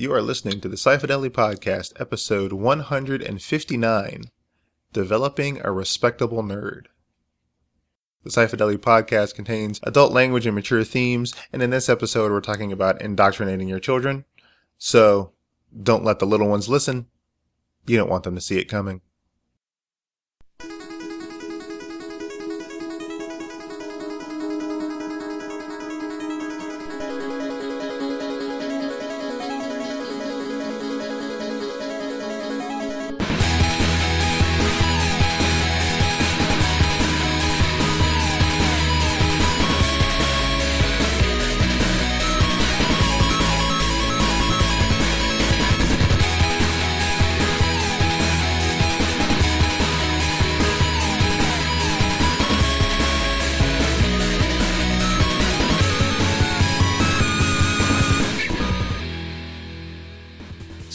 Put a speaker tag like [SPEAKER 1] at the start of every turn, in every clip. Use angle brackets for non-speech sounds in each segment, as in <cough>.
[SPEAKER 1] You are listening to the Sci-Fidelity Podcast, episode 159, Developing a Respectable Nerd. The Sci-Fidelity Podcast contains adult language and mature themes, and in this episode we're talking about indoctrinating your children. So, don't let the little ones listen. You don't want them to see it coming.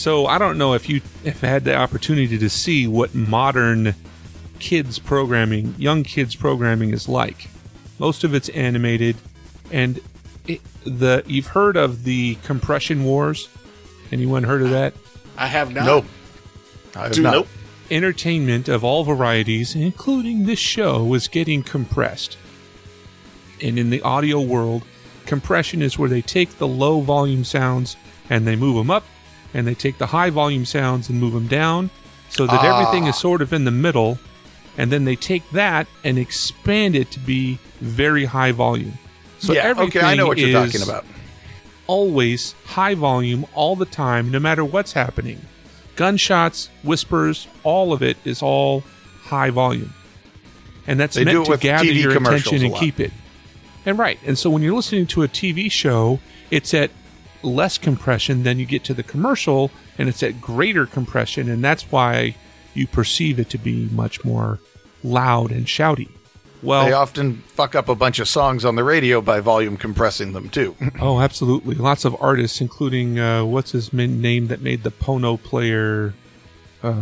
[SPEAKER 2] So I don't know if you have had the opportunity to see what modern kids programming, young kids programming is like. Most of it's animated, and it, the you've heard of the compression wars. Anyone heard of that?
[SPEAKER 3] I have not.
[SPEAKER 4] Nope. I have
[SPEAKER 3] Do
[SPEAKER 4] not.
[SPEAKER 3] nope.
[SPEAKER 2] Entertainment of all varieties, including this show, is getting compressed. And in the audio world, compression is where they take the low volume sounds and they move them up, and they take the high volume sounds and move them down, so that ah. everything is sort of in the middle. And then they take that and expand it to be very high volume. So
[SPEAKER 4] yeah,
[SPEAKER 2] everything
[SPEAKER 4] okay, I know what you're
[SPEAKER 2] is
[SPEAKER 4] talking about.
[SPEAKER 2] always high volume all the time, no matter what's happening. Gunshots, whispers, all of it is all high volume. And that's
[SPEAKER 4] They
[SPEAKER 2] meant to gather
[SPEAKER 4] TV
[SPEAKER 2] your attention and keep it. And right. And so when you're listening to a TV show, it's at less compression than you get to the commercial, and it's at greater compression, and that's why you perceive it to be much more loud and shouty. Well,
[SPEAKER 4] They often fuck up a bunch of songs on the radio by volume compressing them too. <laughs>
[SPEAKER 2] Oh, absolutely. Lots of artists, including uh, what's his min- name that made the Pono player, uh,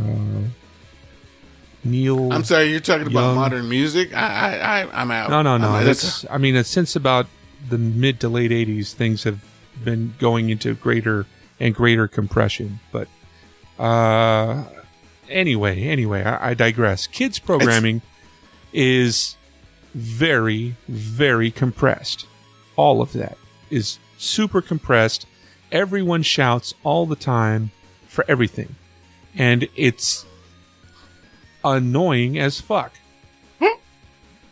[SPEAKER 2] Neil.
[SPEAKER 3] I'm sorry, you're talking about modern music. I, I, I I'm out.
[SPEAKER 2] No, no, no.
[SPEAKER 3] I'm-
[SPEAKER 2] That's. I mean, since about the mid to late '80s, things have been going into greater and greater compression. But uh, anyway, anyway, I, I digress. Kids programming is very, very compressed. All of that is super compressed. Everyone shouts all the time for everything. And it's annoying as fuck.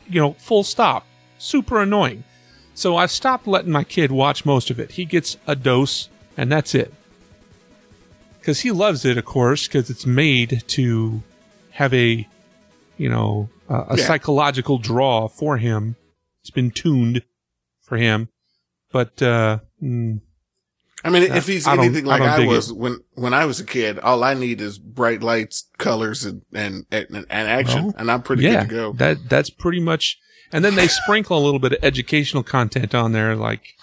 [SPEAKER 2] you know, full stop. Super annoying. So I've stopped letting my kid watch most of it. He gets a dose, and that's it. Because he loves it, of course, because it's made to have a, you know, a, a
[SPEAKER 3] Yeah.
[SPEAKER 2] psychological draw for him. It's been tuned for him. But, uh, mm,
[SPEAKER 3] I mean, if he's anything
[SPEAKER 2] I
[SPEAKER 3] like
[SPEAKER 2] don't
[SPEAKER 3] I, was
[SPEAKER 2] it.
[SPEAKER 3] when when I was a kid, all I need is bright lights, colors, and and and, and action,
[SPEAKER 2] Well,
[SPEAKER 3] and I'm pretty
[SPEAKER 2] yeah,
[SPEAKER 3] good to go.
[SPEAKER 2] that that's pretty much. And then they sprinkle a little bit of educational content on there, like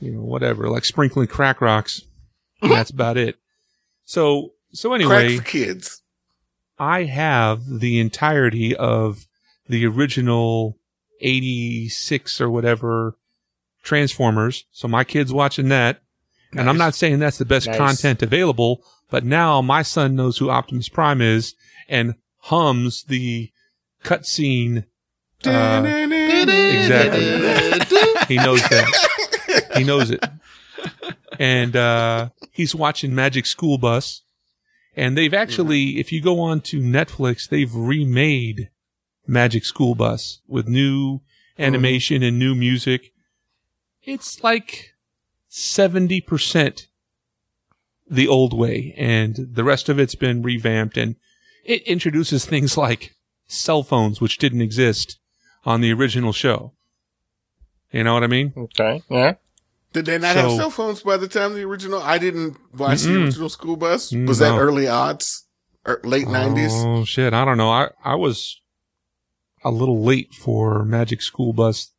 [SPEAKER 2] you know whatever, like sprinkling crack rocks. And that's about it. So so anyway,
[SPEAKER 3] for kids.
[SPEAKER 2] I have the entirety of the original eighty six or whatever Transformers. So my kid's watching that. And I'm not saying that's the best
[SPEAKER 3] Nice.
[SPEAKER 2] content available, but now my son knows who Optimus Prime is and hums the cutscene. Uh, exactly. <laughs> he knows that. He knows it. And uh, he's watching Magic School Bus. And they've actually, if you go on to Netflix, they've remade Magic School Bus with new animation and new music. It's like 70% the old way, and the rest of it's been revamped, and it introduces things like cell phones, which didn't exist on the original show. You know what I mean?
[SPEAKER 4] Okay. Yeah.
[SPEAKER 3] Did they not have cell phones by the time the original? I didn't watch the original school bus.
[SPEAKER 2] Mm,
[SPEAKER 3] Was that early odds or late nineties?
[SPEAKER 2] Oh shit! I don't know. I I was a little late for Magic School Bus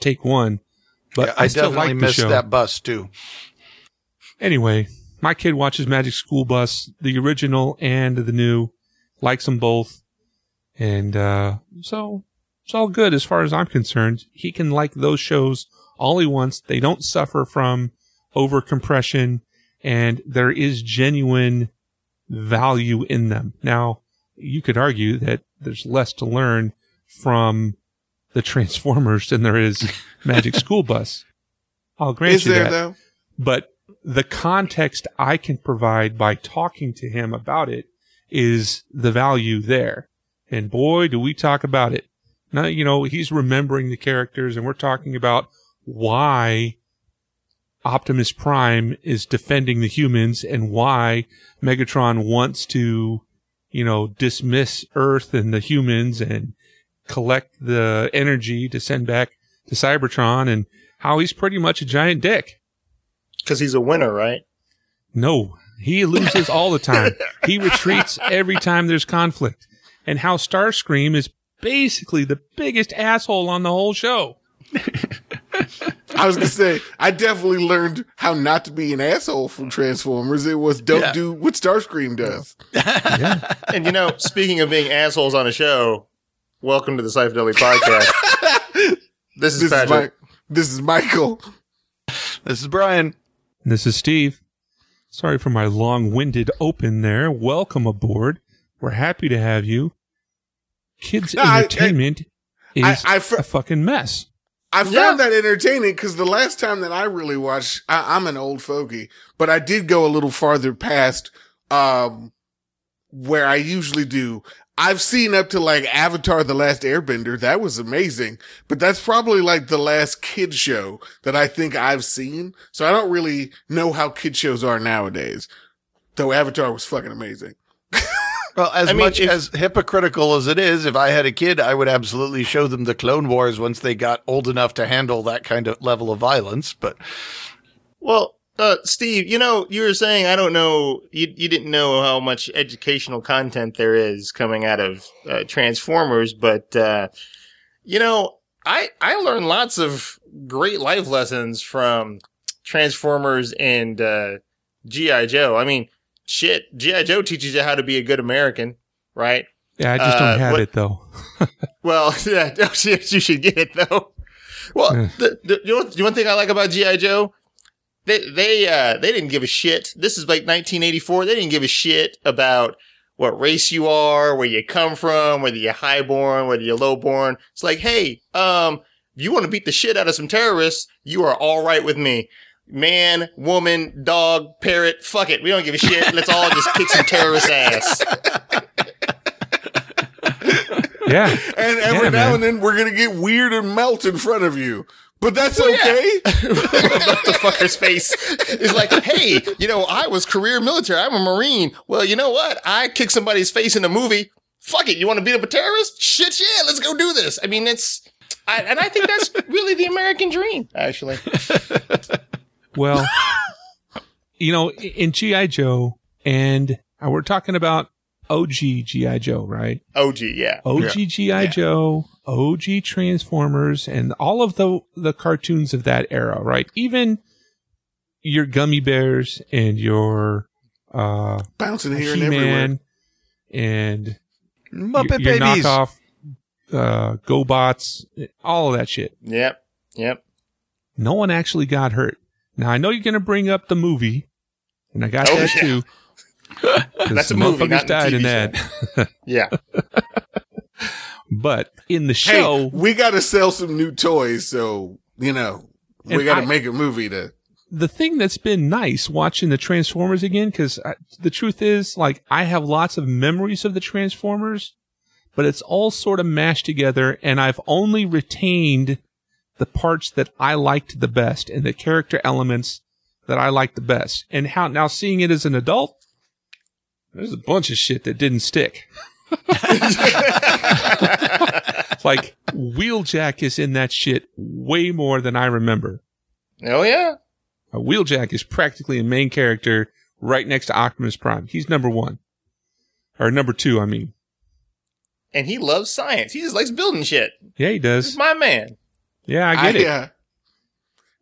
[SPEAKER 2] Take One, but
[SPEAKER 4] Yeah,
[SPEAKER 2] I,
[SPEAKER 4] I,
[SPEAKER 2] still
[SPEAKER 4] definitely
[SPEAKER 2] like the
[SPEAKER 4] missed
[SPEAKER 2] show.
[SPEAKER 4] that bus too.
[SPEAKER 2] Anyway, my kid watches Magic School Bus, the original and the new, likes them both, and uh, so it's all good as far as I'm concerned. He can like those shows all he wants. They don't suffer from over compression and there is genuine value in them. Now, you could argue that there's less to learn from the Transformers than there is <laughs> Magic School Bus. I'll grant
[SPEAKER 3] Is
[SPEAKER 2] you
[SPEAKER 3] there
[SPEAKER 2] that.
[SPEAKER 3] though?
[SPEAKER 2] But the context I can provide by talking to him about it is the value there. And boy, do we talk about it. Now, you know, he's remembering the characters and we're talking about why Optimus Prime is defending the humans and why Megatron wants to, you know, dismiss Earth and the humans and collect the energy to send back to Cybertron and how he's pretty much a giant dick.
[SPEAKER 5] Because he's a winner, right?
[SPEAKER 2] No, he loses all the time. He retreats every time there's conflict. And how Starscream is basically the biggest asshole on the whole show. <laughs>
[SPEAKER 3] I was gonna say I definitely learned how not to be an asshole from Transformers. It was don't
[SPEAKER 4] Yeah.
[SPEAKER 3] do what Starscream does.
[SPEAKER 5] And you know, speaking of being assholes on a show, welcome to the Sci-Fidelity Podcast. <laughs> This is
[SPEAKER 3] This is
[SPEAKER 5] Patrick.
[SPEAKER 3] my, this is Michael.
[SPEAKER 4] This is Brian.
[SPEAKER 2] This is Steve. Sorry for my long winded open there. Welcome aboard. We're happy to have you. Kids
[SPEAKER 3] No, I- I-
[SPEAKER 2] entertainment
[SPEAKER 3] I-
[SPEAKER 2] is
[SPEAKER 3] I fr-
[SPEAKER 2] a fucking mess.
[SPEAKER 3] I found
[SPEAKER 5] Yeah.
[SPEAKER 3] that entertaining because the last time that I really watched, I, I'm an old fogey, but I did go a little farther past, um, where I usually do. I've seen up to like Avatar The Last Airbender. That was amazing, but that's probably like the last kid show that I think I've seen. So I don't really know how kid shows are nowadays. Though Avatar was fucking amazing.
[SPEAKER 4] Well, as
[SPEAKER 5] I mean,
[SPEAKER 4] much
[SPEAKER 5] if-
[SPEAKER 4] as hypocritical as it is, if I had a kid, I would absolutely show them the Clone Wars once they got old enough to handle that kind of level of violence. But
[SPEAKER 5] Well, uh, Steve, you know, you were saying, I don't know, you, you didn't know how much educational content there is coming out of uh, Transformers, but, uh, you know, I, I learned lots of great life lessons from Transformers and, uh, G.I. Joe. I mean, shit, G.I. Joe teaches you how to be a good American, right?
[SPEAKER 2] Yeah, I just
[SPEAKER 5] Uh,
[SPEAKER 2] don't have
[SPEAKER 5] what-
[SPEAKER 2] it though. <laughs>
[SPEAKER 5] Well, <laughs> yeah, <laughs> you should get it though. Well,
[SPEAKER 2] Yeah.
[SPEAKER 5] the, the, you know, the one thing I like about GI Joe, they they uh they didn't give a shit. This is like 1984. They didn't give a shit about what race you are, where you come from, whether you're highborn, whether you're lowborn. It's like, hey, um, if you want to beat the shit out of some terrorists, you are all right with me. Man, woman, dog, parrot, fuck it. We don't give a shit. Let's all just kick some terrorist ass. <laughs>
[SPEAKER 2] Yeah.
[SPEAKER 3] And every
[SPEAKER 2] Yeah,
[SPEAKER 3] now
[SPEAKER 2] man.
[SPEAKER 3] and then we're gonna get weird and melt in front of you. But that's
[SPEAKER 5] Well, yeah.
[SPEAKER 3] okay. <laughs>
[SPEAKER 5] Melt the fucker's face. It's like, hey, you know, I was career military. I'm a Marine. Well, you know what? I kicked somebody's face in a movie. Fuck it. You want to beat up a terrorist? Shit, yeah. Let's go do this. I mean, it's, I, and I think that's really the American dream, actually. <laughs>
[SPEAKER 2] Well, <laughs> you know, in G.I. Joe, and uh, we're talking about OG G.I. Joe, right?
[SPEAKER 5] OG, yeah.
[SPEAKER 2] OG G.I. Joe, OG Transformers, and all of the, the cartoons of that era, right? Even your Gummi Bears and your, uh,
[SPEAKER 3] Bouncing here and everywhere.
[SPEAKER 2] He-Man and
[SPEAKER 4] Muppet
[SPEAKER 2] your, your
[SPEAKER 4] Babies.
[SPEAKER 2] knockoff, uh, GoBots, all of that shit.
[SPEAKER 5] Yep. Yep.
[SPEAKER 2] No one actually got hurt. Now I know you're gonna bring up the movie, and I got
[SPEAKER 5] Oh,
[SPEAKER 2] that
[SPEAKER 5] yeah.
[SPEAKER 2] too. <laughs> 'Cause
[SPEAKER 5] That's a movie,
[SPEAKER 2] motherfuckers
[SPEAKER 5] not in the
[SPEAKER 2] died in
[SPEAKER 5] TV
[SPEAKER 2] that. <laughs>
[SPEAKER 5] Yeah.
[SPEAKER 2] but in the
[SPEAKER 3] Hey,
[SPEAKER 2] show,
[SPEAKER 3] we got to sell some new toys, so you know we got to make a movie to.
[SPEAKER 2] the thing that's been nice watching the Transformers again, because the truth is, like, I have lots of memories of the Transformers, but it's all sort of mashed together, and I've only retained the parts that I liked the best and the character elements that I liked the best. And how now seeing it as an adult, there's a bunch of shit that didn't stick. <laughs> like Wheeljack is in that shit way more than I remember.
[SPEAKER 5] Oh, yeah.
[SPEAKER 2] Uh, Wheeljack is practically a main character right next to Optimus Prime. He's number one. Or number two, I mean.
[SPEAKER 5] And he loves science. He just likes building shit.
[SPEAKER 2] Yeah, he does.
[SPEAKER 5] my man.
[SPEAKER 2] Yeah, I get it.
[SPEAKER 3] uh,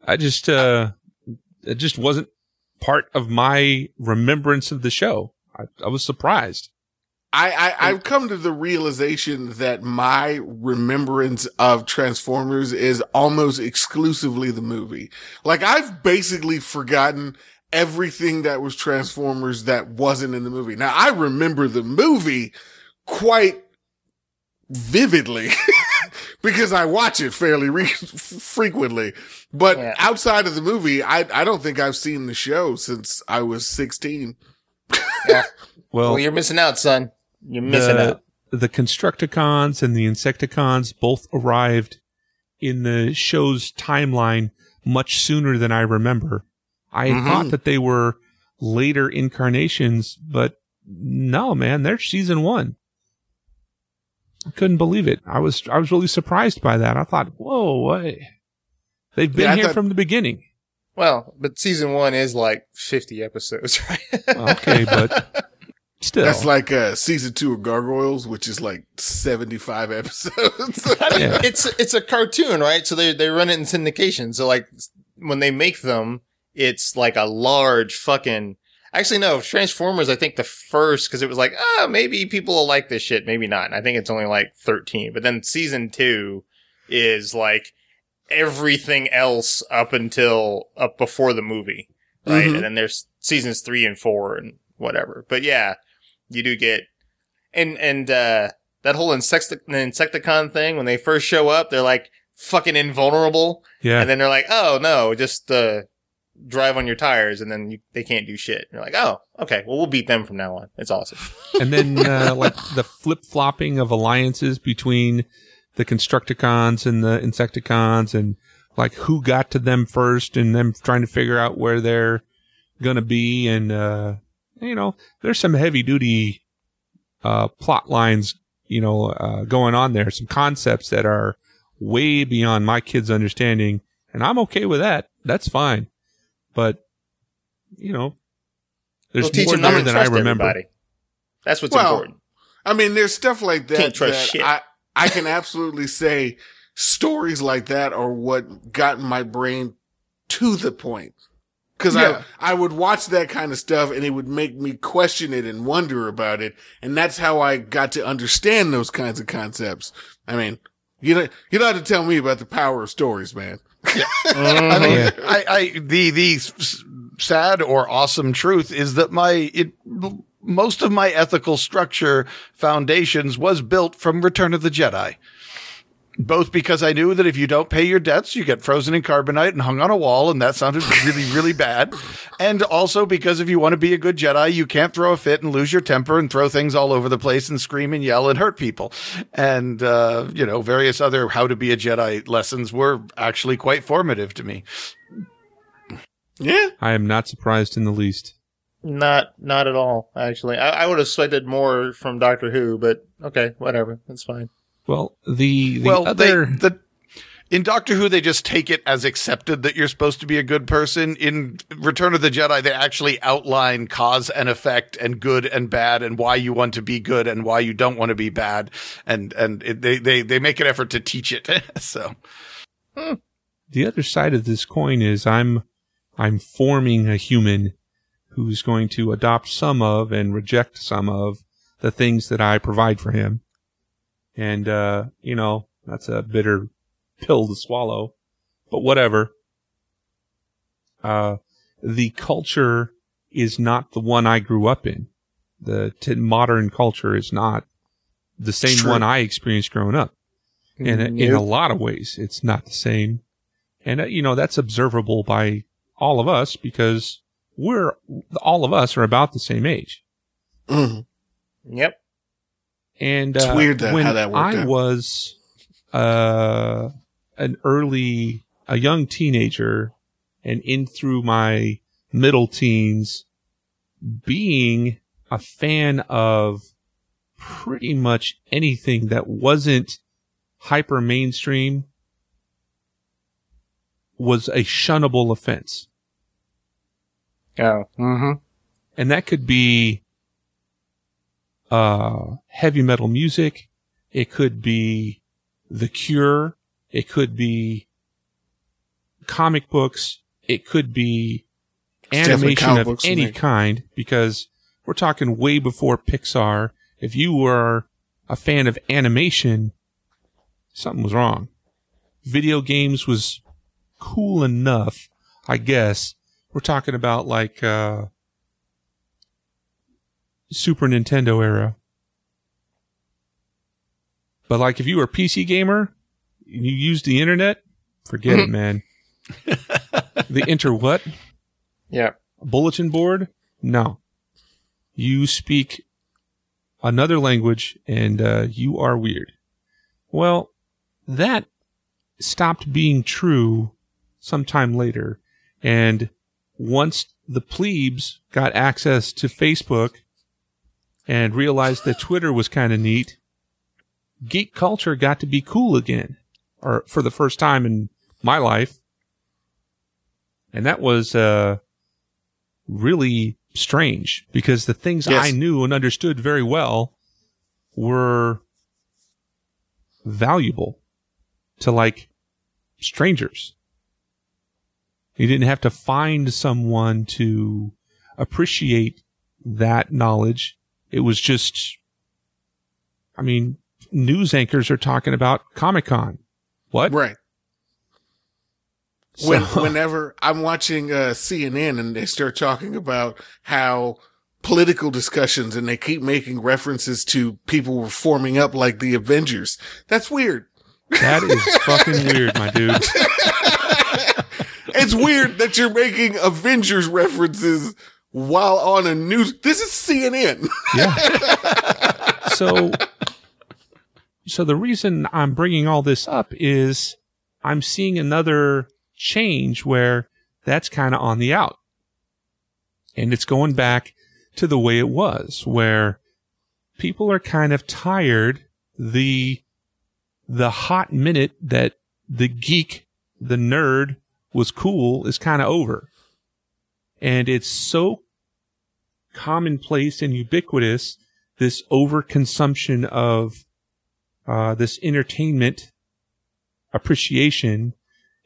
[SPEAKER 2] I just, uh, it just wasn't part of my remembrance of the show. I, I was surprised.
[SPEAKER 3] I, I I've come to the realization that my remembrance of Transformers is almost exclusively the movie. Like I've basically forgotten everything that was Transformers that wasn't in the movie. Now I remember the movie quite vividly <laughs> because I watch it fairly re- <laughs> frequently. But
[SPEAKER 5] Yeah.
[SPEAKER 3] outside of the movie, I I don't think I've seen the show since I was 16. <laughs>
[SPEAKER 2] Well,
[SPEAKER 5] Well, you're missing out, son. You're missing
[SPEAKER 2] the,
[SPEAKER 5] out.
[SPEAKER 2] the Constructicons and the Insecticons both arrived in the show's timeline much sooner than I remember. I
[SPEAKER 3] Mhm.
[SPEAKER 2] thought that they were later incarnations, but no, man, they're season one. I couldn't believe it. I was I was really surprised by that. I thought, whoa, what? They've been
[SPEAKER 3] Yeah,
[SPEAKER 2] here
[SPEAKER 3] thought-
[SPEAKER 2] from the beginning.
[SPEAKER 5] Well, but season one is like 50 episodes, <laughs> right?
[SPEAKER 2] Okay, but still,
[SPEAKER 3] That's like uh, season two of Gargoyles, which is like 75 episodes. <laughs>
[SPEAKER 5] I mean,
[SPEAKER 2] Yeah.
[SPEAKER 5] it's it's a cartoon, right? So they they run it in syndication. So like when they make them, it's like a large fucking. Actually, no. Transformers. I think the first because it was like, ah, maybe people will like this shit, maybe not. And I think it's only like thirteen. But then season two is like everything else up until up before the movie, right?
[SPEAKER 3] Mhm.
[SPEAKER 5] And then there's seasons three and four and whatever. But yeah, you do get and and uh that whole insecti- insecticon thing when they first show up, they're like fucking invulnerable,
[SPEAKER 2] yeah.
[SPEAKER 5] and then they're like, "Oh no, just uh, drive on your tires," and then you, they can't do shit. You're like, "Oh, okay, well we'll beat them from now on. It's awesome." <laughs>
[SPEAKER 2] and then uh, like the flip flopping of alliances between the Constructicons and the Insecticons, and like who got to them first, and them trying to figure out where they're gonna be, and uh, you know, there's some heavy duty uh, plot lines, you know, uh, going on there. Some concepts that are way beyond my kids' understanding, and I'm okay with that. That's fine, but you know. There's
[SPEAKER 5] we'll
[SPEAKER 2] more
[SPEAKER 5] them
[SPEAKER 2] there
[SPEAKER 5] to
[SPEAKER 2] than I remember.
[SPEAKER 5] everybody. That's what's
[SPEAKER 3] Well,
[SPEAKER 5] important.
[SPEAKER 3] I mean, there's stuff like that
[SPEAKER 5] Can't trust
[SPEAKER 3] that
[SPEAKER 5] shit.
[SPEAKER 3] I I can absolutely say stories like that are what got my brain to the point. Cause
[SPEAKER 1] Yeah.
[SPEAKER 3] I, I would watch that kind of stuff and it would make me question it and wonder about it. And that's how I got to understand those kinds of concepts. I mean, you know, you don't have to tell me about the power of stories, man. <laughs>
[SPEAKER 4] I mean, I, I, the, the s- sad or awesome truth is that my, it, most of my ethical structure foundations was built from Return of the Jedi. Both because I knew that if you don't pay your debts, you get frozen in carbonite and hung on a wall, and that sounded really, really bad. And also because if you want to be a good Jedi, you can't throw a fit and lose your temper and throw things all over the place and scream and yell and hurt people. And, uh, you know, various other how to be a Jedi lessons were actually quite formative to me.
[SPEAKER 3] Yeah.
[SPEAKER 2] I am not surprised in the least.
[SPEAKER 5] Not, not at all. Actually, I, I would have expected more from Doctor Who, but okay, whatever, that's fine.
[SPEAKER 2] Well, the the
[SPEAKER 4] well,
[SPEAKER 2] other
[SPEAKER 4] they, the in Doctor Who they just take it as accepted that you're supposed to be a good person. In Return of the Jedi, they actually outline cause and effect and good and bad and why you want to be good and why you don't want to be bad, and and it, they they they make an effort to teach it. <laughs> so hmm.
[SPEAKER 2] the other side of this coin is I'm I'm forming a human who's going to adopt some of and reject some of the things that I provide for him. And uh, you know, that's a bitter pill to swallow. But whatever. Uh the culture is not the one I grew up in. The t- modern culture is not the same
[SPEAKER 3] True.
[SPEAKER 2] one I experienced growing up. And in a lot of ways, it's not the same. And, uh, you know, that's observable by all of us because we're, all of us are about the same age.
[SPEAKER 3] Mhm.
[SPEAKER 5] Yep.
[SPEAKER 2] And,
[SPEAKER 3] It's
[SPEAKER 2] uh,
[SPEAKER 3] weird that-
[SPEAKER 2] when
[SPEAKER 3] how that worked
[SPEAKER 2] I
[SPEAKER 3] out.
[SPEAKER 2] was, uh, an early, a young teenager and in through my middle teens, being a fan of pretty much anything that wasn't hyper mainstream was a shunnable offense.
[SPEAKER 5] Oh. Mm-hmm.
[SPEAKER 2] And that could be uh heavy metal music, it could be The Cure, it could be comic books, it could be animation of any kind because we're talking way before Pixar. If you were a fan of animation, something was wrong. Video games was cool enough, I guess, we're talking about like uh, Super Nintendo era. But like if you were a PC gamer, and you used the internet, forget it, man. <laughs> the inter what?
[SPEAKER 5] Yeah.
[SPEAKER 2] bulletin board? No. You speak another language and uh, you are weird. Well, that stopped being true sometime later. And once the plebes got access to Facebook and realized that Twitter was kind of neat, geek culture got to be cool again, or for the first time in my life. And that was, uh, really strange because the things
[SPEAKER 3] Yes.
[SPEAKER 2] I knew and understood very well were valuable to like strangers. You didn't have to find someone to appreciate that knowledge. It was just, I mean, news anchors are talking about Comic Con. What?
[SPEAKER 3] Right. When,
[SPEAKER 2] So-
[SPEAKER 3] whenever I'm watching uh, CNN and they start talking about how political discussions and they keep making references to people were forming up like the Avengers, that's weird.
[SPEAKER 2] that is <laughs> fucking weird, my dude. <laughs>
[SPEAKER 3] It's weird that you're making Avengers references while on a news. This is CNN.
[SPEAKER 2] Yeah. <laughs> so, so the reason I'm bringing all this up is I'm seeing another change where that's kind of on the out. And it's going back to the way it was, where people are kind of tired. The, the hot minute that the geek, the nerd was cool is kind of over. And it's so commonplace and ubiquitous this overconsumption of uh, this entertainment appreciation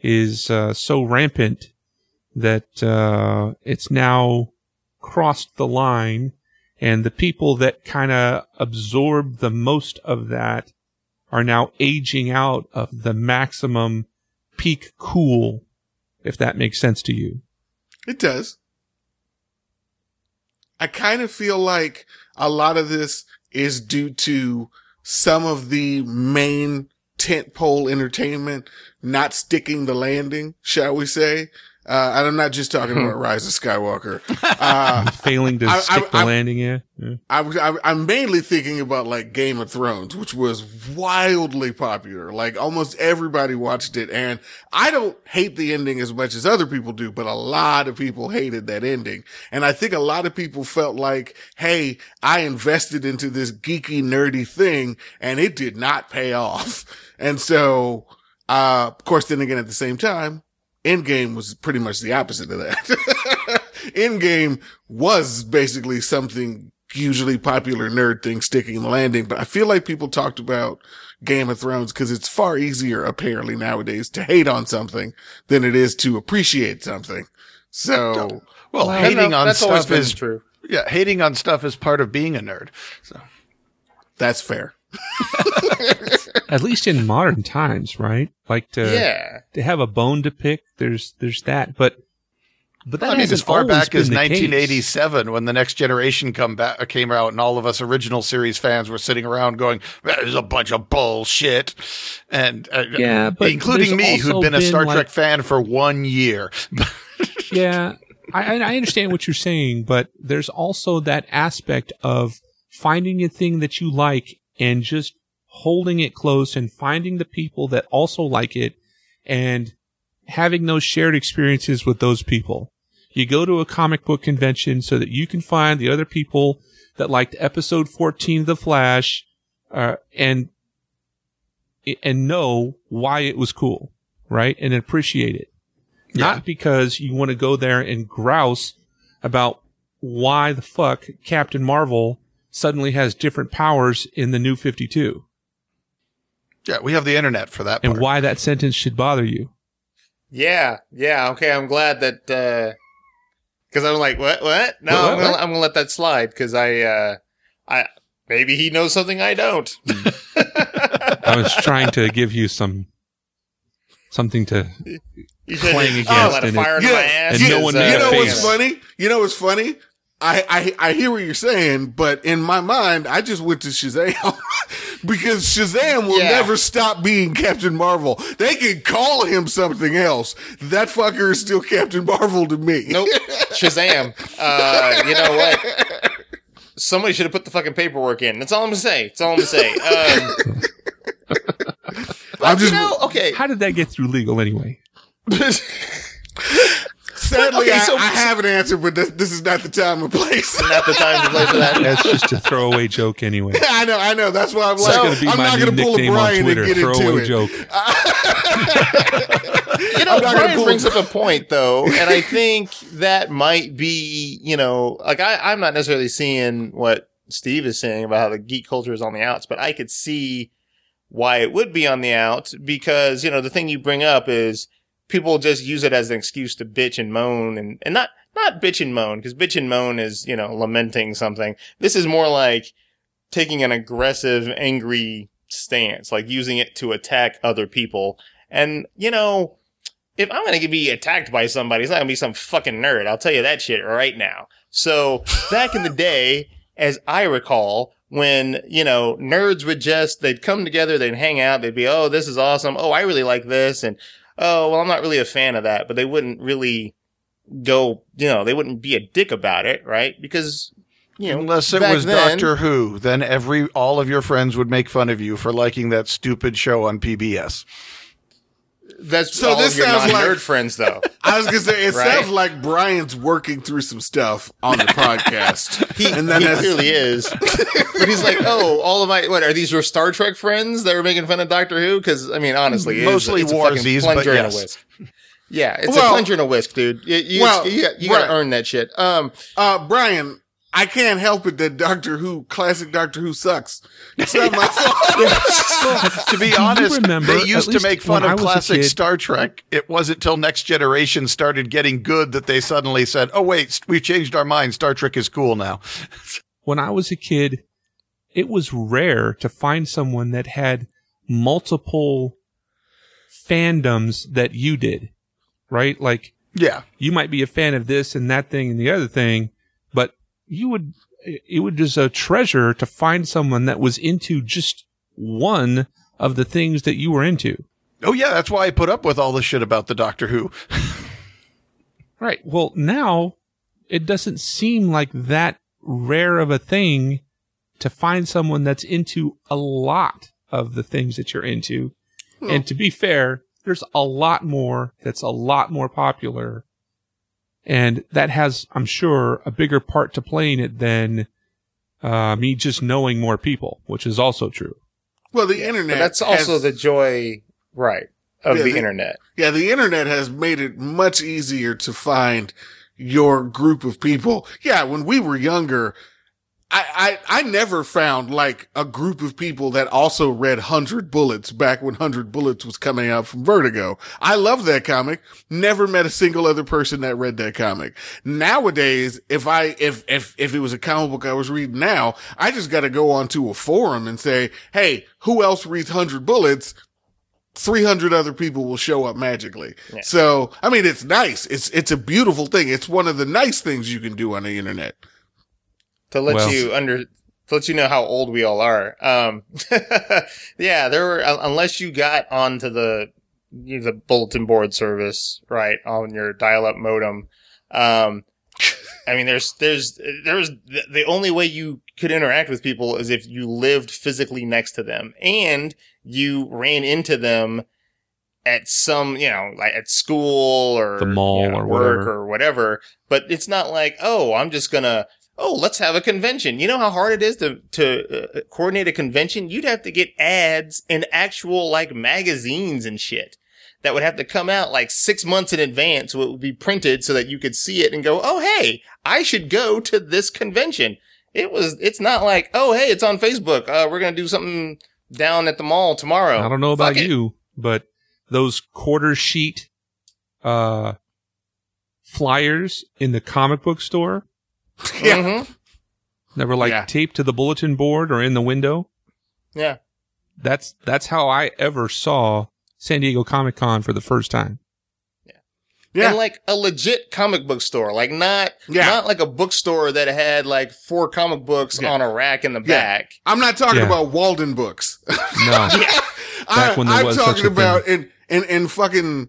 [SPEAKER 2] is uh, so rampant that uh, it's now crossed the line, and the people that kind of absorb the most of that are now aging out of the maximum peak cool, if that makes sense to you.
[SPEAKER 3] It does. I kind of feel like a lot of this is due to some of the main tentpole entertainment not sticking the landing, shall we say. Uh, and I'm not just talking about Rise of Skywalker. <laughs> Uh,
[SPEAKER 2] Failing to
[SPEAKER 3] I- I-
[SPEAKER 2] stick the
[SPEAKER 3] I-
[SPEAKER 2] landing, yeah. yeah.
[SPEAKER 3] I I, I'm mainly thinking about like Game of Thrones, which was wildly popular. Like almost everybody watched it. And I don't hate the ending as much as other people do, but a lot of people hated that ending. And I think a lot of people felt like, Hey, I invested into this geeky, nerdy thing and it did not pay off. <laughs> And so, uh, of course, then again, at the same time, Endgame was pretty much the opposite of that. <laughs> Endgame was basically something hugely popular nerd thing sticking the landing, but I feel like people talked about Game of Thrones because it's far easier apparently nowadays to hate on something than it is to appreciate something. So
[SPEAKER 4] Well,
[SPEAKER 5] Well,
[SPEAKER 4] hating
[SPEAKER 5] no,
[SPEAKER 4] on stuff is
[SPEAKER 5] true.
[SPEAKER 4] yeah, hating on stuff is part of being a nerd. So
[SPEAKER 3] that's fair. <laughs>
[SPEAKER 2] At least in modern times, right? Like to
[SPEAKER 5] yeah.
[SPEAKER 2] to have a bone to pick. There's there's that, but but that
[SPEAKER 4] I mean, as far back as
[SPEAKER 2] been the case.
[SPEAKER 4] 1987, when the next generation come back came out, and all of us original series fans were sitting around going, "There's a bunch of bullshit," and uh,
[SPEAKER 2] Yeah,
[SPEAKER 4] including me, who'd been a Star
[SPEAKER 2] like-
[SPEAKER 4] Trek fan for one year. <laughs>
[SPEAKER 2] yeah, I I understand what you're saying, but there's also that aspect of finding a thing that you like and just holding it close and finding the people that also like it and having those shared experiences with those people. You go to a comic book convention so that you can find the other people that liked episode 14 of The Flash, uh, and, and know why it was cool, right? And appreciate it. Not because you want to go there and grouse about why the fuck Captain Marvel suddenly has different powers in the new 52
[SPEAKER 4] yeah, we have the internet for that.
[SPEAKER 2] and
[SPEAKER 4] part.
[SPEAKER 2] why that sentence should bother you.
[SPEAKER 5] Yeah. Yeah. Okay. I'm glad that, uh, cause I'm like, what, what? No,
[SPEAKER 2] What, what,
[SPEAKER 5] I'm, gonna,
[SPEAKER 2] what?
[SPEAKER 5] I'm gonna let that slide. Cause I, uh, I, maybe he knows something I don't.
[SPEAKER 2] I was trying to give you some something to
[SPEAKER 5] You should've-
[SPEAKER 2] Clang
[SPEAKER 5] you
[SPEAKER 2] against
[SPEAKER 5] let a
[SPEAKER 2] and
[SPEAKER 5] fire
[SPEAKER 2] it-
[SPEAKER 5] my ass.
[SPEAKER 2] and no one
[SPEAKER 5] uh,
[SPEAKER 3] you know what's funny? You know what's funny? I, I I hear what you're saying, but in my mind, I just went to Shazam <laughs> because Shazam will
[SPEAKER 5] Yeah.
[SPEAKER 3] never stop being Captain Marvel. They can call him something else. That fucker is still Captain Marvel to me.
[SPEAKER 5] Nope. <laughs> Shazam. Uh, you know what? Somebody should have put the fucking paperwork in. That's all I'm gonna say. That's all I'm gonna say. <laughs> Um,
[SPEAKER 3] I'm just-
[SPEAKER 5] you know, okay.
[SPEAKER 2] How did that get through legal anyway?
[SPEAKER 3] Sadly,
[SPEAKER 5] Okay,
[SPEAKER 3] I,
[SPEAKER 5] so-
[SPEAKER 3] I have an answer, but this, this is not the time or place.
[SPEAKER 5] Not the time to play for that. <laughs>
[SPEAKER 2] That's just a throwaway joke anyway. <laughs>
[SPEAKER 3] I know, I know. That's why I'm
[SPEAKER 2] That's
[SPEAKER 3] like,
[SPEAKER 2] going to be
[SPEAKER 3] I'm not going to pull a
[SPEAKER 2] nickname on
[SPEAKER 3] Brian and
[SPEAKER 2] Twitter.
[SPEAKER 3] get into
[SPEAKER 2] Throwaway
[SPEAKER 3] it.
[SPEAKER 2] joke. <laughs>
[SPEAKER 5] You know,
[SPEAKER 3] I'm
[SPEAKER 5] Brian
[SPEAKER 3] pull-
[SPEAKER 5] brings up a point though, and I think that might be, you know, like I, I'm not necessarily seeing what Steve is saying about how the geek culture is on the outs, but I could see why it would be on the outs because, you know, the thing you bring up is people just use it as an excuse to bitch and moan and, and not, not bitch and moan because bitch and moan is, you know, lamenting something. This is more like taking an aggressive, angry stance, like using it to attack other people. And, you know, if I'm going to be attacked by somebody, it's not going to be some fucking nerd. I'll tell you that shit right now. So back in the day, as I recall, when, you know, nerds would just, they'd come together, they'd hang out, they'd be, oh, this is awesome. Oh, I really like this. And, oh, well, I'm not really a fan of that, but they wouldn't really go, you know, they wouldn't be a dick about it, right? Because, you know,
[SPEAKER 4] Unless it was
[SPEAKER 5] then-
[SPEAKER 4] Doctor Who, then every all of your friends would make fun of you for liking that stupid show on PBS.
[SPEAKER 5] That's
[SPEAKER 3] So
[SPEAKER 5] all
[SPEAKER 3] this
[SPEAKER 5] of your
[SPEAKER 3] sounds
[SPEAKER 5] non-nerd friends, though. <laughs>
[SPEAKER 3] I was gonna say it
[SPEAKER 5] Right?
[SPEAKER 3] sounds like Brian's working through some stuff on the podcast. <laughs>
[SPEAKER 5] He,
[SPEAKER 3] And then
[SPEAKER 5] he
[SPEAKER 3] that's-
[SPEAKER 5] clearly is. <laughs> but he's like, oh, all of my, what, are these your Star Trek friends that were making fun of Doctor Who? Because, I mean, honestly, it is-
[SPEAKER 4] Mostly
[SPEAKER 5] it's a fucking
[SPEAKER 4] Warsies, but yes.
[SPEAKER 5] Yeah, it's
[SPEAKER 3] Well-
[SPEAKER 5] a plunger and a whisk, dude. You, you,
[SPEAKER 3] Well,
[SPEAKER 5] you, got, you gotta
[SPEAKER 3] right.
[SPEAKER 5] earn that shit. Um,
[SPEAKER 3] Uh, Brian, I can't help it that Doctor Who, classic Doctor Who sucks. <laughs> It's not my fault.
[SPEAKER 4] to be honest,
[SPEAKER 2] remember,
[SPEAKER 4] they used to make fun of classic
[SPEAKER 2] kid-
[SPEAKER 4] Star Trek. It wasn't till Next Generation started getting good that they suddenly said, "Oh wait, we've changed our mind. Star Trek is cool now." <laughs>
[SPEAKER 2] when I was a kid, it was rare to find someone that had multiple fandoms that you did, right? Like
[SPEAKER 4] Yeah,
[SPEAKER 2] you might be a fan of this and that thing and the other thing, but you would, it would just a treasure to find someone that was into just one of the things that you were into.
[SPEAKER 4] Oh yeah, that's why I put up with all the shit about the Doctor Who. <laughs>
[SPEAKER 2] Right. Well, now it doesn't seem like that rare of a thing to find someone that's into a lot of the things that you're into. And to be fair, there's a lot more that's a lot more popular. And that has, I'm sure, a bigger part to play in it than uh, me just knowing more people, which is also true.
[SPEAKER 3] well, the internet.
[SPEAKER 5] but that's also
[SPEAKER 3] has-
[SPEAKER 5] the joy, right, of
[SPEAKER 3] Yeah,
[SPEAKER 5] the
[SPEAKER 3] the-
[SPEAKER 5] internet.
[SPEAKER 3] Yeah, the internet has made it much easier to find your group of people. Yeah, when we were younger, I, I, I never found like a group of people that also read 100 Bullets back when 100 Bullets was coming out from Vertigo. I love that comic. Never met a single other person that read that comic. Nowadays, if I, if, if, if it was a comic book I was reading now, I just got to go onto a forum and say, Hey, who else reads 100 Bullets? 300 other people will show up magically.
[SPEAKER 5] Yeah.
[SPEAKER 3] So, I mean, it's nice. It's, it's a beautiful thing. It's one of the nice things you can do on the internet.
[SPEAKER 5] To let
[SPEAKER 2] Well-
[SPEAKER 5] you under to let you know how old we all are. Um, <laughs> yeah, there were unless you got onto the you know, the bulletin board service right on your dial-up modem. Um, I mean, there's there's there's the, the only way you could interact with people is if you lived physically next to them and you ran into them at some, you know, like at school or
[SPEAKER 2] The mall
[SPEAKER 5] you know,
[SPEAKER 2] or
[SPEAKER 5] work
[SPEAKER 2] whatever.
[SPEAKER 5] or whatever. But it's not like, oh, I'm just gonna, oh, let's have a convention. You know how hard it is to to uh, coordinate a convention? You'd have to get ads in actual like magazines and shit that would have to come out like six months in advance. So it would be printed so that you could see it and go, oh, hey, I should go to this convention. It was, it's not like, oh, hey, it's on Facebook. Uh, we're going to do something down at the mall tomorrow.
[SPEAKER 2] I don't know about
[SPEAKER 5] Fuck it.
[SPEAKER 2] you, but those quarter sheet uh flyers in the comic book store <laughs>
[SPEAKER 3] Yeah.
[SPEAKER 5] Mhm.
[SPEAKER 2] that were like
[SPEAKER 3] Yeah.
[SPEAKER 2] taped to the bulletin board or in the window.
[SPEAKER 5] Yeah.
[SPEAKER 2] That's that's how I ever saw San Diego Comic Con for the first time.
[SPEAKER 3] Yeah.
[SPEAKER 5] And like a legit comic book store, like not,
[SPEAKER 3] Yeah.
[SPEAKER 5] not like a bookstore that had like four comic books
[SPEAKER 3] Yeah.
[SPEAKER 5] on a rack in the
[SPEAKER 3] Yeah.
[SPEAKER 5] back.
[SPEAKER 3] I'm not talking
[SPEAKER 2] Yeah.
[SPEAKER 3] about Waldenbooks. <laughs>
[SPEAKER 2] No.
[SPEAKER 3] I,
[SPEAKER 2] when there
[SPEAKER 3] I'm
[SPEAKER 2] was such
[SPEAKER 3] talking
[SPEAKER 2] a
[SPEAKER 3] about in, in, in fucking,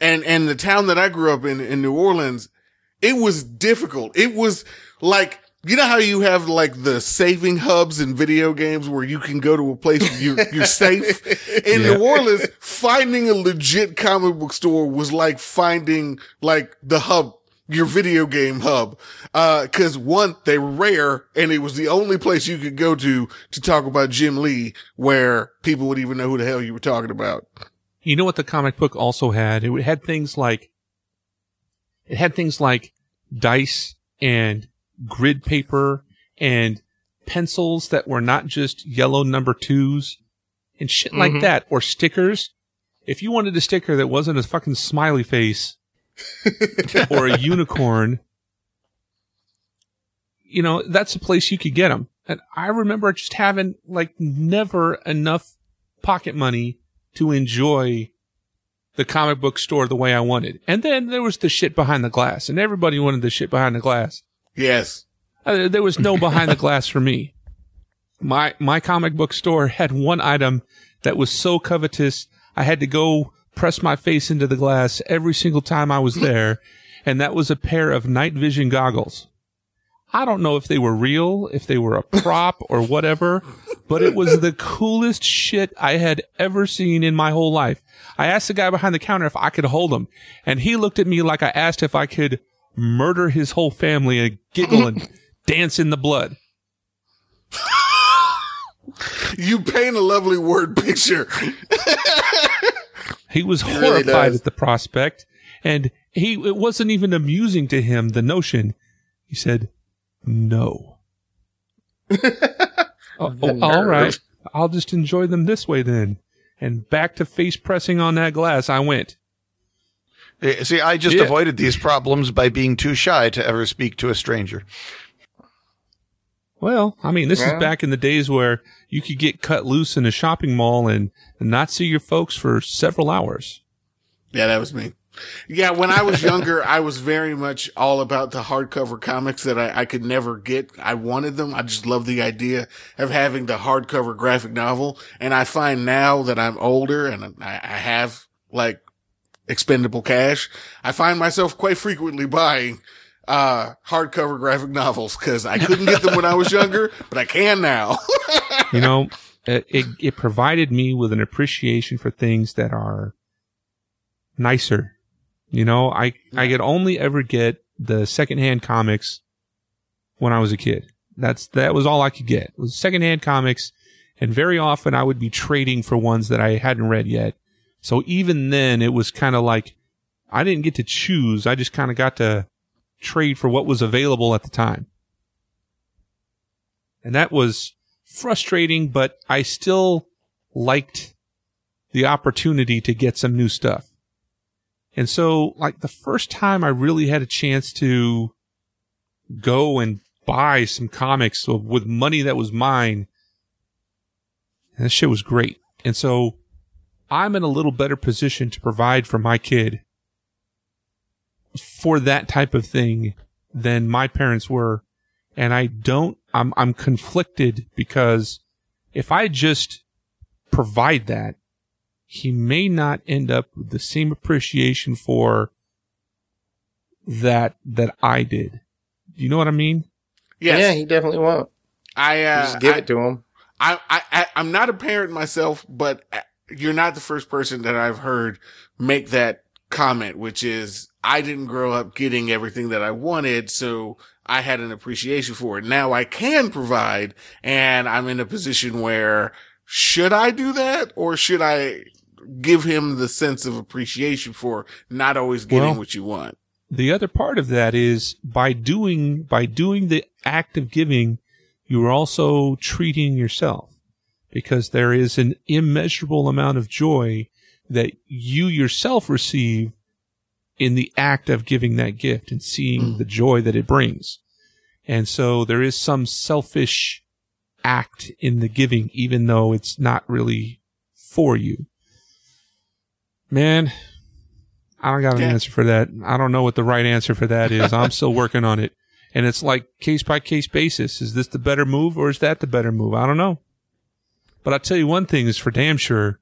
[SPEAKER 3] and, and the town that I grew up in, in New Orleans, it was difficult. It was like, you know how you have like the saving hubs in video games where you can go to a place where you're, you're safe? <laughs> In
[SPEAKER 2] Yeah.
[SPEAKER 3] New Orleans, finding a legit comic book store was like finding like the hub, your video game hub. Uh, cause one, they were rare and it was the only place you could go to to talk about Jim Lee where people would even know who the hell you were talking about.
[SPEAKER 2] You know what the comic book also had? It had things like it had things like dice and grid paper and pencils that were not just yellow number twos and shit like
[SPEAKER 5] Mhm.
[SPEAKER 2] that or stickers. If you wanted a sticker that wasn't a fucking smiley face <laughs> or a unicorn, you know, that's a place you could get them. And I remember just having like never enough pocket money to enjoy the comic book store the way I wanted. And then there was the shit behind the glass, and everybody wanted the shit behind the glass.
[SPEAKER 3] Yes.
[SPEAKER 2] Uh, there was no behind the glass for me. My my comic book store had one item that was so covetous, I had to go press my face into the glass every single time I was <laughs> there, and that was a pair of night vision goggles. I don't know if they were real, if they were a prop or whatever, but it was the coolest shit I had ever seen in my whole life. I asked the guy behind the counter if I could hold him, and he looked at me like I asked if I could murder his whole family and giggle and <laughs> dance in the blood.
[SPEAKER 3] You paint a lovely word picture.
[SPEAKER 2] He was
[SPEAKER 5] really
[SPEAKER 2] horrified
[SPEAKER 5] does.
[SPEAKER 2] at the prospect, and he it wasn't even amusing to him the notion. He said, "No." <laughs> Oh, oh, all
[SPEAKER 5] nerve.
[SPEAKER 2] right, <laughs> I'll just enjoy them this way then. And back to face pressing on that glass I went.
[SPEAKER 4] Eh, See, I just
[SPEAKER 2] Yeah.
[SPEAKER 4] avoided these problems by being too shy to ever speak to a stranger.
[SPEAKER 2] Well, I mean, this
[SPEAKER 5] Yeah.
[SPEAKER 2] is back in the days where you could get cut loose in a shopping mall and not see your folks for several hours.
[SPEAKER 3] Yeah, that was me. Yeah, when I was younger, I was very much all about the hardcover comics that I, I could never get. I wanted them. I just love the idea of having the hardcover graphic novel. And I find now that I'm older and I, I have like expendable cash, I find myself quite frequently buying uh hardcover graphic novels because I couldn't get them when I was younger, but I can now. <laughs>
[SPEAKER 2] you know, it, it, it provided me with an appreciation for things that are nicer. You know, I, I could only ever get the secondhand comics when I was a kid. That's, that was all I could get was secondhand comics. And very often I would be trading for ones that I hadn't read yet. So even then it was kind of like I didn't get to choose. I just kind of got to trade for what was available at the time. And that was frustrating, but I still liked the opportunity to get some new stuff. And so, like, the first time I really had a chance to go and buy some comics with money that was mine, that shit was great. And so, I'm in a little better position to provide for my kid for that type of thing than my parents were. And I don't, I'm, I'm conflicted because if I just provide that, he may not end up with the same appreciation for that that I did. Do you know what I mean?
[SPEAKER 3] yes.
[SPEAKER 5] Yeah, he definitely won't.
[SPEAKER 3] I, uh,
[SPEAKER 5] Just give
[SPEAKER 3] I-
[SPEAKER 5] it to him.
[SPEAKER 3] I, I, I, I'm not a parent myself, but uh, you're not the first person that I've heard make that comment, which is, I didn't grow up getting everything that I wanted, so I had an appreciation for it. Now I can provide, and I'm in a position where, should I do that, or should I give him the sense of appreciation for not always getting
[SPEAKER 2] Well-
[SPEAKER 3] what you want?
[SPEAKER 2] the other part of that is by doing by doing the act of giving you are also treating yourself because there is an immeasurable amount of joy that you yourself receive in the act of giving that gift and seeing hmm. the joy that it brings. And so there is some selfish act in the giving even though it's not really for you man I don't got an
[SPEAKER 3] Yeah.
[SPEAKER 2] answer for that. I don't know what the right answer for that is. I'm still <laughs> working on it. And it's like case by case basis. Is this the better move or is that the better move? I don't know. But I'll tell you one thing is for damn sure.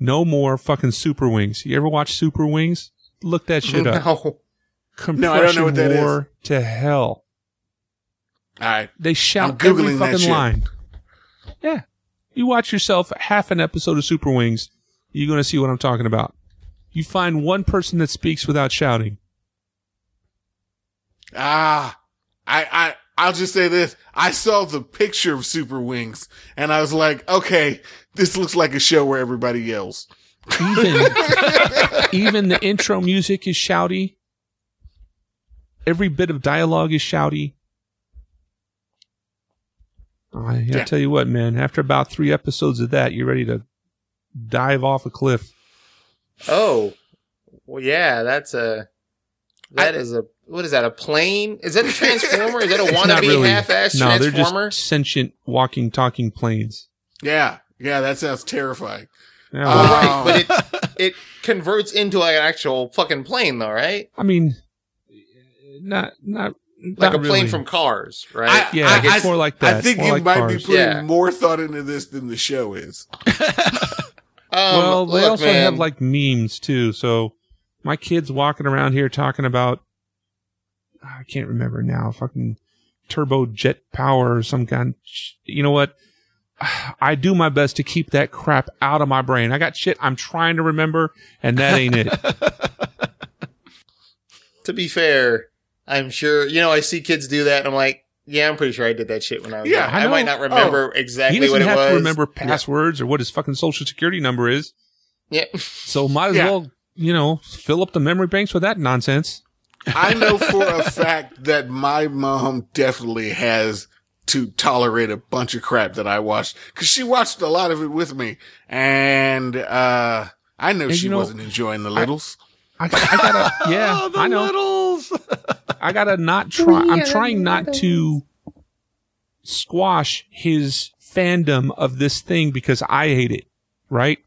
[SPEAKER 2] No more fucking super wings. You ever watch super wings? Look that shit up.
[SPEAKER 5] No.
[SPEAKER 2] Compression
[SPEAKER 3] No, I don't know what that is.
[SPEAKER 2] war to hell.
[SPEAKER 3] All right.
[SPEAKER 2] They shout
[SPEAKER 3] I'm Googling
[SPEAKER 2] every fucking line. Yeah. You watch yourself half an episode of Super Wings, you're going to see what I'm talking about. You find one person that speaks without shouting.
[SPEAKER 3] Ah, I, I, I'll just say this. I saw the picture of Super Wings and I was like, okay, this looks like a show where everybody yells.
[SPEAKER 2] Even, <laughs> even the intro music is shouty. Every bit of dialogue is shouty. I, I
[SPEAKER 3] Yeah.
[SPEAKER 2] tell you what, man, after about three episodes of that, you're ready to dive off a cliff.
[SPEAKER 5] Oh. Well, yeah, that's a. That is a. What is that? A plane? Is that a <laughs> transformer? is that a
[SPEAKER 2] It's not
[SPEAKER 5] wannabe
[SPEAKER 2] really.
[SPEAKER 5] half-ass
[SPEAKER 2] no, they're
[SPEAKER 5] transformer?
[SPEAKER 2] just sentient, walking, talking planes.
[SPEAKER 3] Yeah. Yeah. That sounds terrifying.
[SPEAKER 2] Yeah,
[SPEAKER 3] Uh,
[SPEAKER 2] well,
[SPEAKER 5] right, but it <laughs> it converts into like an actual fucking plane, though, right?
[SPEAKER 2] I mean, not not
[SPEAKER 5] Like
[SPEAKER 2] not
[SPEAKER 5] a plane
[SPEAKER 2] really.
[SPEAKER 5] from Cars, right?
[SPEAKER 3] I-
[SPEAKER 2] Yeah, it's more like that.
[SPEAKER 3] I think
[SPEAKER 2] More
[SPEAKER 3] you
[SPEAKER 2] like
[SPEAKER 3] might
[SPEAKER 2] Cars.
[SPEAKER 3] be putting
[SPEAKER 5] Yeah.
[SPEAKER 3] more thought into this than the show is. <laughs>
[SPEAKER 5] Um,
[SPEAKER 2] well, they
[SPEAKER 5] look,
[SPEAKER 2] also
[SPEAKER 5] man,
[SPEAKER 2] have like memes too. So my kids walking around here talking about I can't remember now, fucking turbo jet power or some kind. You know what? <sighs> I do my best to keep that crap out of my brain. I got shit I'm trying to remember, and that ain't it. <laughs> <laughs>
[SPEAKER 5] to be fair, I'm sure you know I see kids do that, and I'm like, yeah, I'm pretty sure I did that shit when I was
[SPEAKER 3] Yeah,
[SPEAKER 5] young.
[SPEAKER 2] I
[SPEAKER 5] I, might not remember
[SPEAKER 2] he
[SPEAKER 5] exactly
[SPEAKER 2] doesn't
[SPEAKER 5] what it
[SPEAKER 2] have
[SPEAKER 5] was.
[SPEAKER 2] to remember passwords or what his fucking social security number is.
[SPEAKER 5] Yeah. <laughs>
[SPEAKER 2] So might as
[SPEAKER 3] Yeah.
[SPEAKER 2] well, you know, fill up the memory banks with that nonsense.
[SPEAKER 3] I know <laughs> for a fact that my mom definitely has to tolerate a bunch of crap that I watched because she watched a lot of it with me, and uh, I know
[SPEAKER 2] And
[SPEAKER 3] she
[SPEAKER 2] you know,
[SPEAKER 3] wasn't enjoying the littles.
[SPEAKER 2] I, I gotta, yeah, <laughs>
[SPEAKER 4] Oh, the
[SPEAKER 2] I know.
[SPEAKER 4] littles.
[SPEAKER 2] I gotta not try. I'm trying not to squash his fandom of this thing because I hate it. Right?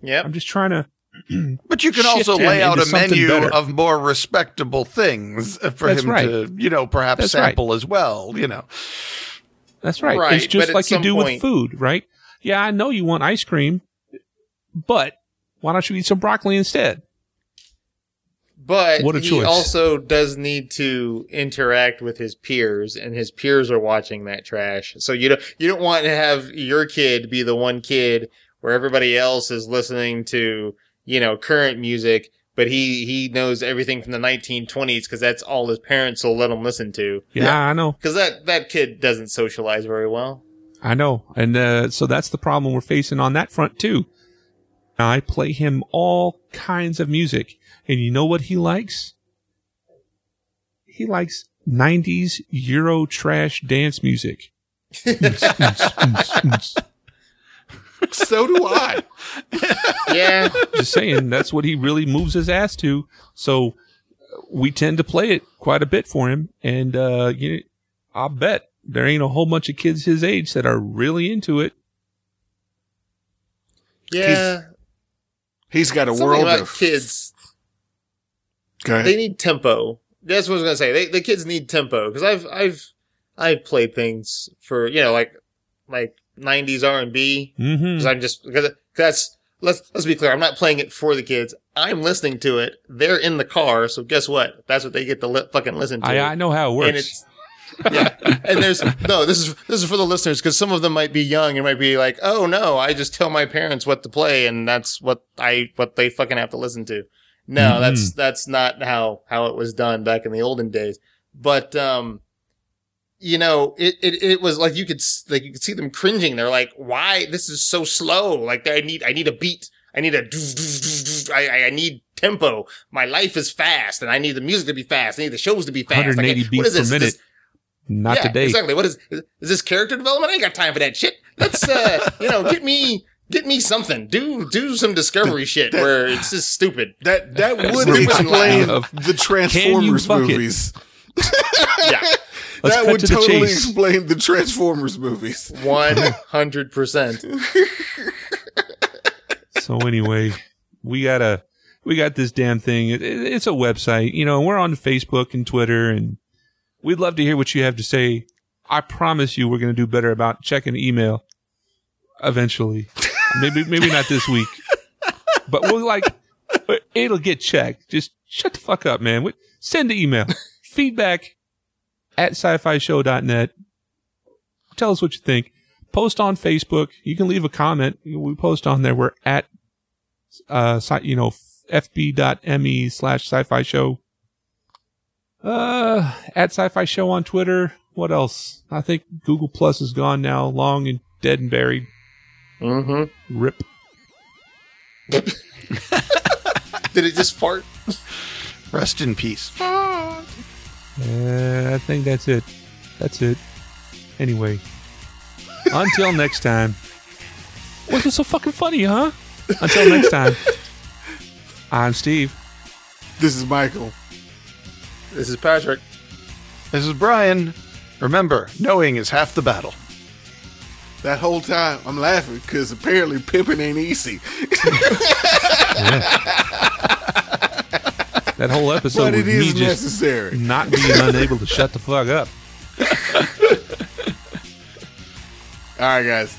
[SPEAKER 5] Yeah.
[SPEAKER 2] I'm just trying to. <clears throat>
[SPEAKER 4] But you can also lay out a menu
[SPEAKER 2] better.
[SPEAKER 4] of more respectable things for
[SPEAKER 2] That's
[SPEAKER 4] him
[SPEAKER 2] right.
[SPEAKER 4] to, you know, perhaps
[SPEAKER 2] That's right.
[SPEAKER 4] sample as well. You know,
[SPEAKER 2] That's right.
[SPEAKER 5] Right,
[SPEAKER 2] it's just
[SPEAKER 5] but
[SPEAKER 2] like you
[SPEAKER 5] some
[SPEAKER 2] do with food, right? Yeah, I know you want ice cream, but why don't you eat some broccoli instead?
[SPEAKER 5] But
[SPEAKER 2] What a
[SPEAKER 5] he
[SPEAKER 2] choice.
[SPEAKER 5] also does need to interact with his peers, and his peers are watching that trash. So you don't you don't want to have your kid be the one kid where everybody else is listening to you know current music, but he he knows everything from the 1920s because that's all his parents will let him listen to.
[SPEAKER 2] Yeah, I know.
[SPEAKER 5] Because that that kid doesn't socialize very well.
[SPEAKER 2] I know. And uh, so that's the problem we're facing on that front too. I play him all kinds of music. And you know what he likes? He likes 90s Euro trash dance music. <laughs>
[SPEAKER 3] so do I.
[SPEAKER 5] Yeah,
[SPEAKER 2] Just saying, that's what he really moves his ass to. So uh, we tend to play it quite a bit for him. And uh, you know, I'll bet there ain't a whole bunch of kids his age that are really into it.
[SPEAKER 5] yeah.
[SPEAKER 3] He's got a
[SPEAKER 5] Something
[SPEAKER 3] world
[SPEAKER 5] about
[SPEAKER 3] of
[SPEAKER 5] kids.
[SPEAKER 3] Ahead.
[SPEAKER 5] they need tempo. That's what I was gonna say. They, the kids need tempo because I've I've I've played things for you know like like '90s R and B
[SPEAKER 2] Mm-hmm.
[SPEAKER 5] because I'm just because that's let's let's be clear. I'm not playing it for the kids. I'm listening to it. They're in the car, so guess what? That's what they get to li- fucking listen to.
[SPEAKER 2] I, I know how it
[SPEAKER 5] and
[SPEAKER 2] works.
[SPEAKER 5] it's yeah. And there's no. This is this is for the listeners because some of them might be young and might be like, oh no, I just tell my parents what to play and that's what I what they fucking have to listen to. No,
[SPEAKER 2] Mhm.
[SPEAKER 5] that's that's not how how it was done back in the olden days. But um, you know, it it it was like you could s- like you could see them cringing. They're like, why this is so slow? Like I need I need a beat. I need a. I, I- need tempo. My life is fast, and I need the music to be fast. I need the shows to be fast. I
[SPEAKER 2] 180
[SPEAKER 5] can't- what
[SPEAKER 2] beats
[SPEAKER 5] is this?
[SPEAKER 2] per minute.
[SPEAKER 5] This-
[SPEAKER 2] Not
[SPEAKER 5] yeah,
[SPEAKER 2] today.
[SPEAKER 5] Exactly. What is, is is this character development? I ain't got time for that shit. Let's uh you know, get me get me something. Do do some discovery shit
[SPEAKER 3] that-
[SPEAKER 5] where it's just stupid.
[SPEAKER 3] That that would explain the Transformers movies. <laughs>
[SPEAKER 5] Yeah.
[SPEAKER 2] Let's
[SPEAKER 3] that would
[SPEAKER 2] to
[SPEAKER 3] totally
[SPEAKER 2] chase.
[SPEAKER 3] explain the Transformers movies.
[SPEAKER 5] One hundred percent. <laughs>
[SPEAKER 2] So anyway, we gotta we got this damn thing. It, it- it's a website, you know, we're on Facebook and Twitter, and we'd love to hear what you have to say. I promise you, we're going to do better about checking email eventually. <laughs> maybe, maybe not this week, <laughs> but we'll like, it'll get checked. Just shut the fuck up, man. We- Send the email. <laughs> Feedback at sci-fi show.net. Tell us what you think. Post on Facebook. You can leave a comment. We post on there. We're at, uh, sci- you know, fb.me slash sci-fi show. Uh, at sci-fi show on Twitter. What else? I think Google Plus is gone now, long and dead and buried.
[SPEAKER 5] Mm-hmm.
[SPEAKER 2] Rip. <laughs>
[SPEAKER 5] Did it just fart?
[SPEAKER 4] Rest in peace.
[SPEAKER 2] Uh, I think that's it. That's it. Anyway, until next time. What's it so fucking funny, huh? Until next time. I'm Steve.
[SPEAKER 3] This is Michael.
[SPEAKER 5] This is Patrick.
[SPEAKER 4] This is Brian. Remember, knowing is half the battle.
[SPEAKER 3] That whole time I'm laughing because apparently pimping ain't easy. <laughs>
[SPEAKER 2] That whole episode
[SPEAKER 3] but
[SPEAKER 2] was me just
[SPEAKER 3] necessary.
[SPEAKER 2] not being unable to shut the fuck up. <laughs>
[SPEAKER 3] All right, guys.